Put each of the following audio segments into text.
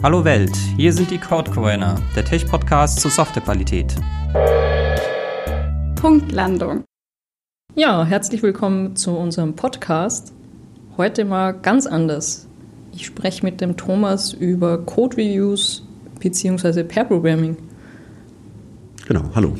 Hallo Welt, hier sind die Crowdcoiner, der Tech-Podcast zur Softwarequalität. Punktlandung. Ja, herzlich willkommen zu unserem Podcast. Heute mal ganz anders. Ich spreche mit dem Thomas über Code Reviews bzw. Pair Programming. Genau, hallo.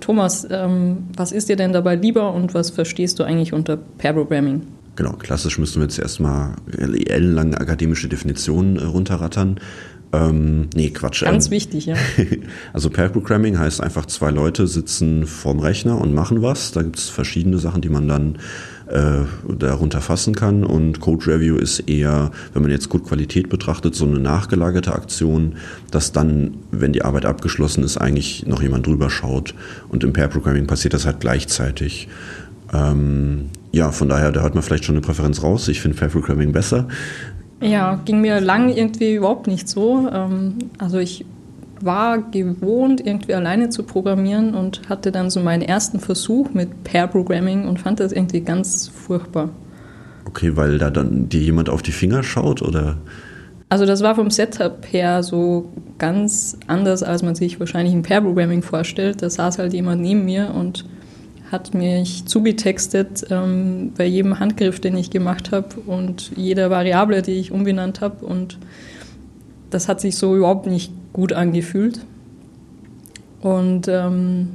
Thomas, ähm, was ist dir denn dabei lieber und was verstehst du eigentlich unter Pair Programming? Genau, klassisch müssen wir jetzt erstmal ellenlange akademische Definitionen äh, runterrattern. Ähm, nee, Quatsch. Ganz ähm, wichtig, ja. also Pair Programming heißt einfach, zwei Leute sitzen vorm Rechner und machen was. Da gibt es verschiedene Sachen, die man dann äh, darunter fassen kann. Und Code Review ist eher, wenn man jetzt gut Qualität betrachtet, so eine nachgelagerte Aktion, dass dann, wenn die Arbeit abgeschlossen ist, eigentlich noch jemand drüber schaut. Und im Pair Programming passiert das halt gleichzeitig. Ähm, ja, von daher, da hört man vielleicht schon eine Präferenz raus. Ich finde Pair Programming besser. Ja, ging mir lang irgendwie überhaupt nicht so. Ähm, also ich war gewohnt, irgendwie alleine zu programmieren und hatte dann so meinen ersten Versuch mit Pair Programming und fand das irgendwie ganz furchtbar. Okay, weil da dann dir jemand auf die Finger schaut oder? Also das war vom Setup her so ganz anders, als man sich wahrscheinlich ein Pair Programming vorstellt. Da saß halt jemand neben mir und hat mich zugetextet ähm, bei jedem Handgriff, den ich gemacht habe und jeder Variable, die ich umbenannt habe. Und das hat sich so überhaupt nicht gut angefühlt. Und ähm,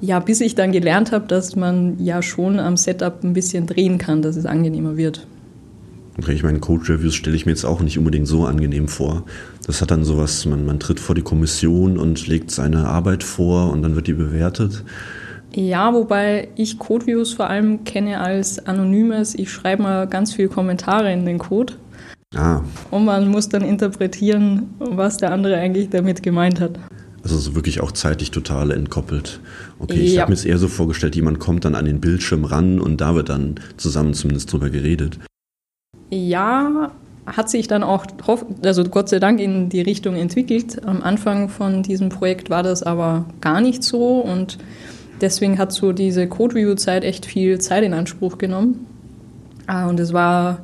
ja, bis ich dann gelernt habe, dass man ja schon am Setup ein bisschen drehen kann, dass es angenehmer wird. Okay, ich meine, Code-Reviews stelle ich mir jetzt auch nicht unbedingt so angenehm vor. Das hat dann sowas, man, man tritt vor die Kommission und legt seine Arbeit vor und dann wird die bewertet. Ja, wobei ich Code-Views vor allem kenne als anonymes. Ich schreibe mal ganz viele Kommentare in den Code. Ah. Und man muss dann interpretieren, was der andere eigentlich damit gemeint hat. Also so wirklich auch zeitlich total entkoppelt. Okay, ich ja. habe mir es eher so vorgestellt, jemand kommt dann an den Bildschirm ran und da wird dann zusammen zumindest drüber geredet. Ja, hat sich dann auch, also Gott sei Dank in die Richtung entwickelt. Am Anfang von diesem Projekt war das aber gar nicht so und deswegen hat so diese Code-Review-Zeit echt viel Zeit in Anspruch genommen. Ah, und es war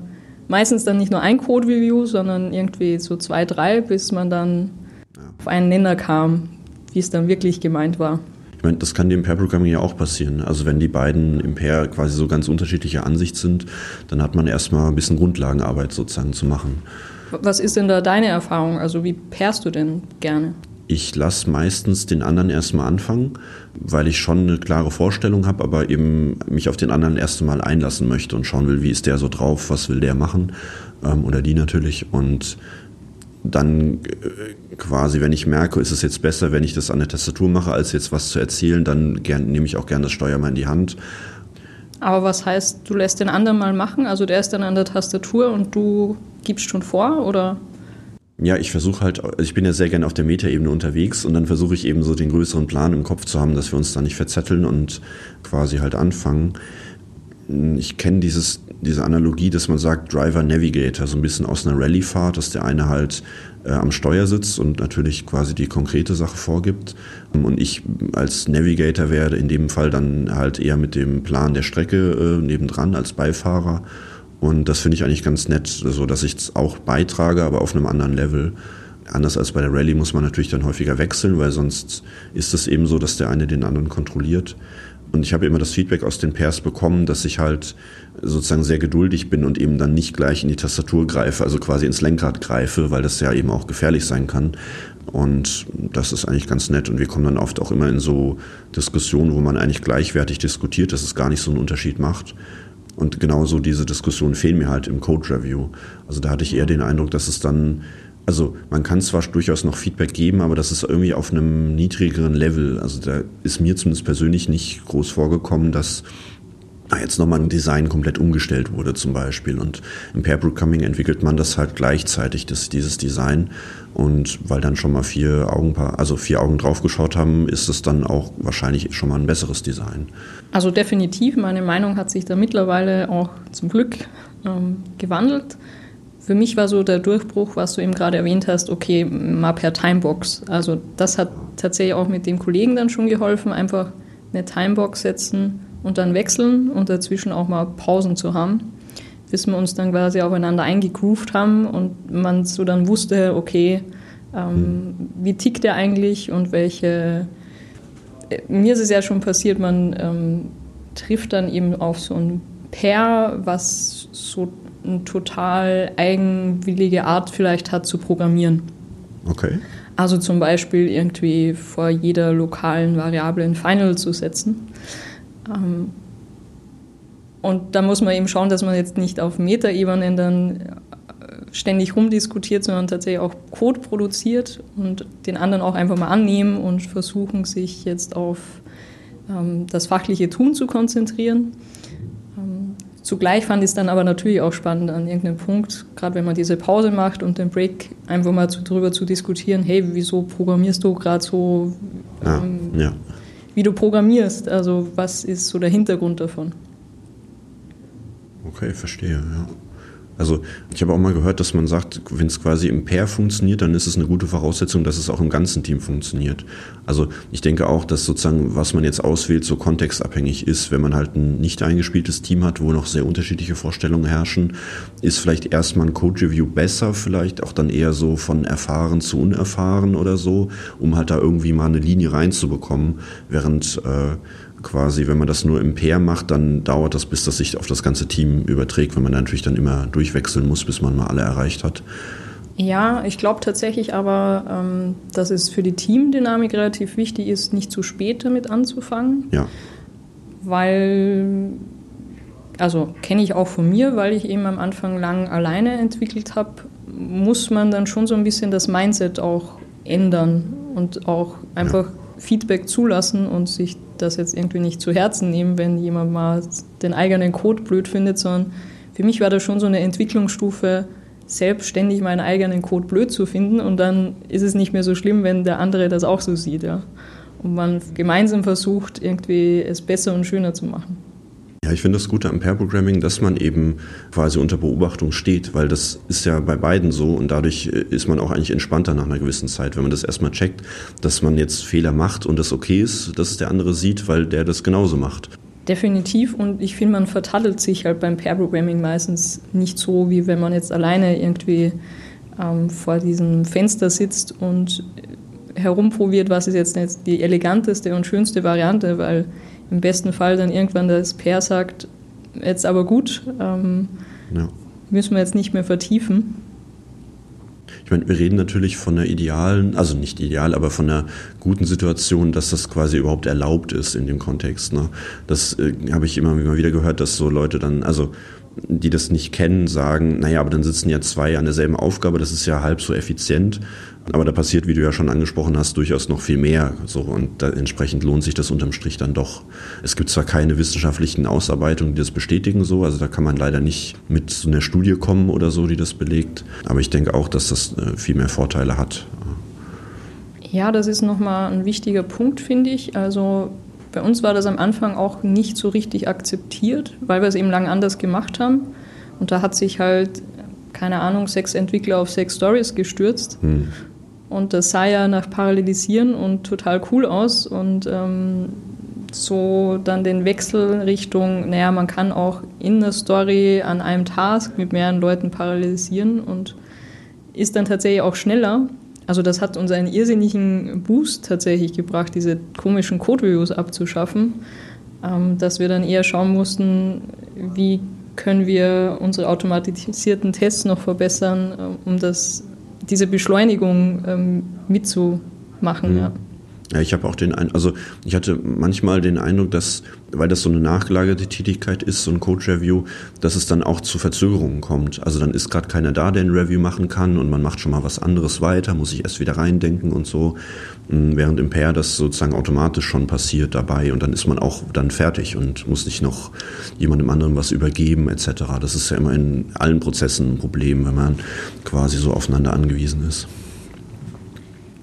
meistens dann nicht nur ein Code-Review, sondern irgendwie so zwei, drei, bis man dann auf einen Nenner kam, wie es dann wirklich gemeint war. Ich meine, das kann dem Pair-Programming ja auch passieren. Also wenn die beiden im Pair quasi so ganz unterschiedlicher Ansicht sind, dann hat man erstmal ein bisschen Grundlagenarbeit sozusagen zu machen. Was ist denn da deine Erfahrung? Also wie pairst du denn gerne? Ich lasse meistens den anderen erstmal anfangen, weil ich schon eine klare Vorstellung habe, aber eben mich auf den anderen erst einmal einlassen möchte und schauen will, wie ist der so drauf, was will der machen ähm, oder die natürlich. Und dann äh, quasi, wenn ich merke, ist es jetzt besser, wenn ich das an der Tastatur mache, als jetzt was zu erzählen, dann nehme ich auch gerne das Steuer mal in die Hand. Aber was heißt, du lässt den anderen mal machen? Also der ist dann an der Tastatur und du gibst schon vor, oder? Ja, ich versuche halt, also ich bin ja sehr gerne auf der Metaebene unterwegs und dann versuche ich eben so den größeren Plan im Kopf zu haben, dass wir uns da nicht verzetteln und quasi halt anfangen. Ich kenne dieses, diese Analogie, dass man sagt Driver Navigator, so ein bisschen aus einer Rallye-Fahrt, dass der eine halt äh, am Steuer sitzt und natürlich quasi die konkrete Sache vorgibt. Und ich als Navigator werde in dem Fall dann halt eher mit dem Plan der Strecke äh, nebendran als Beifahrer und das finde ich eigentlich ganz nett, so dass ich es auch beitrage, aber auf einem anderen Level. Anders als bei der Rallye muss man natürlich dann häufiger wechseln, weil sonst ist es eben so, dass der eine den anderen kontrolliert. Und ich habe immer das Feedback aus den Pairs bekommen, dass ich halt sozusagen sehr geduldig bin und eben dann nicht gleich in die Tastatur greife, also quasi ins Lenkrad greife, weil das ja eben auch gefährlich sein kann. Und das ist eigentlich ganz nett. Und wir kommen dann oft auch immer in so Diskussionen, wo man eigentlich gleichwertig diskutiert, dass es gar nicht so einen Unterschied macht. Und genauso diese Diskussion fehlen mir halt im Code Review. Also da hatte ich eher den Eindruck, dass es dann, also man kann zwar durchaus noch Feedback geben, aber das ist irgendwie auf einem niedrigeren Level. Also da ist mir zumindest persönlich nicht groß vorgekommen, dass jetzt nochmal ein Design komplett umgestellt wurde zum Beispiel. Und im Pair Programming entwickelt man das halt gleichzeitig, das, dieses Design. Und weil dann schon mal vier Augen, also vier Augen draufgeschaut haben, ist es dann auch wahrscheinlich schon mal ein besseres Design. Also definitiv, meine Meinung hat sich da mittlerweile auch zum Glück ähm, gewandelt. Für mich war so der Durchbruch, was du eben gerade erwähnt hast, okay, mal per Timebox. Also das hat tatsächlich auch mit dem Kollegen dann schon geholfen, einfach eine Timebox setzen und dann wechseln und dazwischen auch mal Pausen zu haben. bis wir uns dann quasi aufeinander eingegroovt haben und man so dann wusste, okay, ähm, mhm. wie tickt der eigentlich und welche. Äh, mir ist es ja schon passiert, man ähm, trifft dann eben auf so ein Pair, was so eine total eigenwillige Art vielleicht hat zu programmieren. Okay. Also zum Beispiel irgendwie vor jeder lokalen Variable ein Final zu setzen. Ähm, und da muss man eben schauen, dass man jetzt nicht auf Metaebenen dann äh, ständig rumdiskutiert, sondern tatsächlich auch Code produziert und den anderen auch einfach mal annehmen und versuchen, sich jetzt auf ähm, das fachliche Tun zu konzentrieren. Zugleich fand ich es dann aber natürlich auch spannend an irgendeinem Punkt, gerade wenn man diese Pause macht und den Break, einfach mal zu, drüber zu diskutieren, hey, wieso programmierst du gerade so, ähm, ja. Wie du programmierst? Also was ist so der Hintergrund davon? Okay, verstehe, ja. Also ich habe auch mal gehört, dass man sagt, wenn es quasi im Pair funktioniert, dann ist es eine gute Voraussetzung, dass es auch im ganzen Team funktioniert. Also ich denke auch, dass sozusagen, was man jetzt auswählt, so kontextabhängig ist. Wenn man halt ein nicht eingespieltes Team hat, wo noch sehr unterschiedliche Vorstellungen herrschen, ist vielleicht erstmal ein Code-Review besser, vielleicht auch dann eher so von erfahren zu unerfahren oder so, um halt da irgendwie mal eine Linie reinzubekommen, während äh, quasi, wenn man das nur im Pair macht, dann dauert das, bis das sich auf das ganze Team überträgt, wenn man natürlich dann immer durchwechseln muss, bis man mal alle erreicht hat. Ja, ich glaube tatsächlich aber, ähm, dass es für die Teamdynamik relativ wichtig ist, nicht zu spät damit anzufangen. Ja. Weil, also kenne ich auch von mir, weil ich eben am Anfang lang alleine entwickelt habe, muss man dann schon so ein bisschen das Mindset auch ändern und auch einfach ja. Feedback zulassen und sich das jetzt irgendwie nicht zu Herzen nehmen, wenn jemand mal den eigenen Code blöd findet, sondern für mich war das schon so eine Entwicklungsstufe, selbstständig meinen eigenen Code blöd zu finden und dann ist es nicht mehr so schlimm, wenn der andere das auch so sieht, ja. Und man gemeinsam versucht, irgendwie es besser und schöner zu machen. Ja, ich finde das Gute am Pair-Programming, dass man eben quasi unter Beobachtung steht, weil das ist ja bei beiden so und dadurch äh, ist man auch eigentlich entspannter nach einer gewissen Zeit, wenn man das erstmal checkt, dass man jetzt Fehler macht und das okay ist, dass es der andere sieht, weil der das genauso macht. Definitiv und ich finde, man vertaddelt sich halt beim Pair-Programming meistens nicht so, wie wenn man jetzt alleine irgendwie ähm, vor diesem Fenster sitzt und herumprobiert, was ist jetzt die eleganteste und schönste Variante, weil im besten Fall dann irgendwann das Pair sagt, jetzt aber gut, ähm, ja. müssen wir jetzt nicht mehr vertiefen. Ich meine, wir reden natürlich von einer idealen, also nicht ideal, aber von einer guten Situation, dass das quasi überhaupt erlaubt ist in dem Kontext. Ne? Das äh, habe ich immer, immer wieder gehört, dass so Leute dann, also die das nicht kennen, sagen, naja, aber dann sitzen ja zwei an derselben Aufgabe, das ist ja halb so effizient. Aber da passiert, wie du ja schon angesprochen hast, durchaus noch viel mehr. So, und entsprechend lohnt sich das unterm Strich dann doch. Es gibt zwar keine wissenschaftlichen Ausarbeitungen, die das bestätigen, so, also da kann man leider nicht mit so einer Studie kommen oder so, die das belegt. Aber ich denke auch, dass das äh, viel mehr Vorteile hat. Ja, das ist nochmal ein wichtiger Punkt, finde ich. Also bei uns war das am Anfang auch nicht so richtig akzeptiert, weil wir es eben lange anders gemacht haben. Und da hat sich halt, keine Ahnung, sechs Entwickler auf sechs Stories gestürzt. Hm. Und das sah ja nach Parallelisieren und total cool aus. Und ähm, so dann den Wechsel Richtung, naja, man kann auch in der Story an einem Task mit mehreren Leuten parallelisieren und ist dann tatsächlich auch schneller. Also das hat uns einen irrsinnigen Boost tatsächlich gebracht, diese komischen Code-Reviews abzuschaffen, ähm, dass wir dann eher schauen mussten, wie können wir unsere automatisierten Tests noch verbessern, äh, um das diese Beschleunigung ähm, mitzumachen. Mhm. Ja. Ja, ich habe auch den Eindruck, also ich hatte manchmal den Eindruck, dass, weil das so eine nachgelagerte Tätigkeit ist, so ein Code-Review, dass es dann auch zu Verzögerungen kommt. Also dann ist gerade keiner da, der ein Review machen kann und man macht schon mal was anderes weiter, muss sich erst wieder reindenken und so. Hm, während im Pair das sozusagen automatisch schon passiert dabei und dann ist man auch dann fertig und muss nicht noch jemandem anderen was übergeben etc. Das ist ja immer in allen Prozessen ein Problem, wenn man quasi so aufeinander angewiesen ist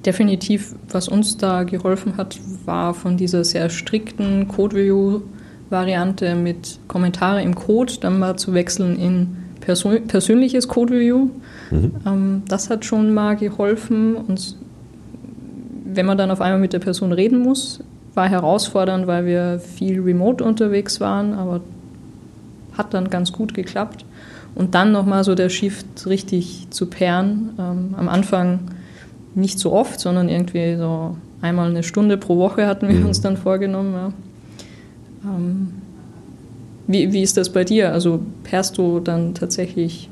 definitiv, was uns da geholfen hat, war von dieser sehr strikten Code-Review-Variante mit Kommentare im Code dann mal zu wechseln in persön persönliches Code-Review. Mhm. Ähm, das hat schon mal geholfen. Und wenn man dann auf einmal mit der Person reden muss, war herausfordernd, weil wir viel remote unterwegs waren, aber hat dann ganz gut geklappt. Und dann nochmal so der Shift richtig zu pairen. Ähm, am Anfang nicht so oft, sondern irgendwie so einmal eine Stunde pro Woche hatten wir mhm. uns dann vorgenommen. Ja. Ähm, wie, wie ist das bei dir? Also pairst du dann tatsächlich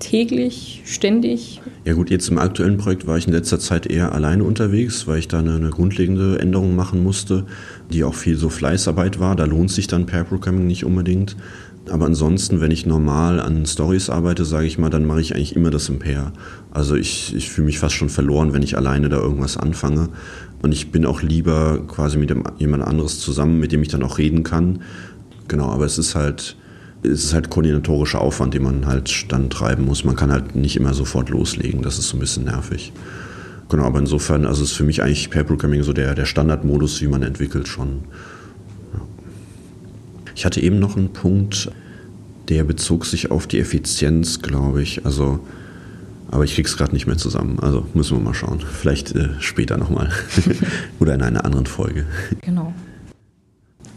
täglich, ständig? Ja gut, jetzt im aktuellen Projekt war ich in letzter Zeit eher alleine unterwegs, weil ich da eine, eine grundlegende Änderung machen musste, die auch viel so Fleißarbeit war. Da lohnt sich dann Pair Programming nicht unbedingt. Aber ansonsten, wenn ich normal an Stories arbeite, sage ich mal, dann mache ich eigentlich immer das im Pair. Also ich, ich fühle mich fast schon verloren, wenn ich alleine da irgendwas anfange. Und ich bin auch lieber quasi mit jemand anderes zusammen, mit dem ich dann auch reden kann. Genau, aber es ist halt, es ist halt koordinatorischer Aufwand, den man halt dann treiben muss. Man kann halt nicht immer sofort loslegen. Das ist so ein bisschen nervig. Genau, aber insofern, also ist für mich eigentlich Pair Programming so der, der Standardmodus, wie man entwickelt schon. Ich hatte eben noch einen Punkt, der bezog sich auf die Effizienz, glaube ich. Also, aber ich krieg's gerade nicht mehr zusammen. Also müssen wir mal schauen. Vielleicht äh, später nochmal. Oder in einer anderen Folge. Genau.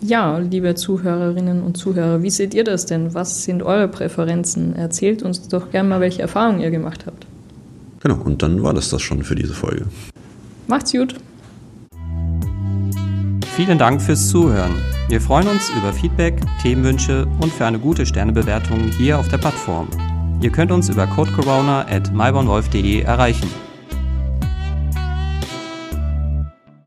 Ja, liebe Zuhörerinnen und Zuhörer, wie seht ihr das denn? Was sind eure Präferenzen? Erzählt uns doch gerne mal, welche Erfahrungen ihr gemacht habt. Genau, und dann war das das schon für diese Folge. Macht's gut. Vielen Dank fürs Zuhören. Wir freuen uns über Feedback, Themenwünsche und für eine gute Sternebewertung hier auf der Plattform. Ihr könnt uns über codecorona at erreichen.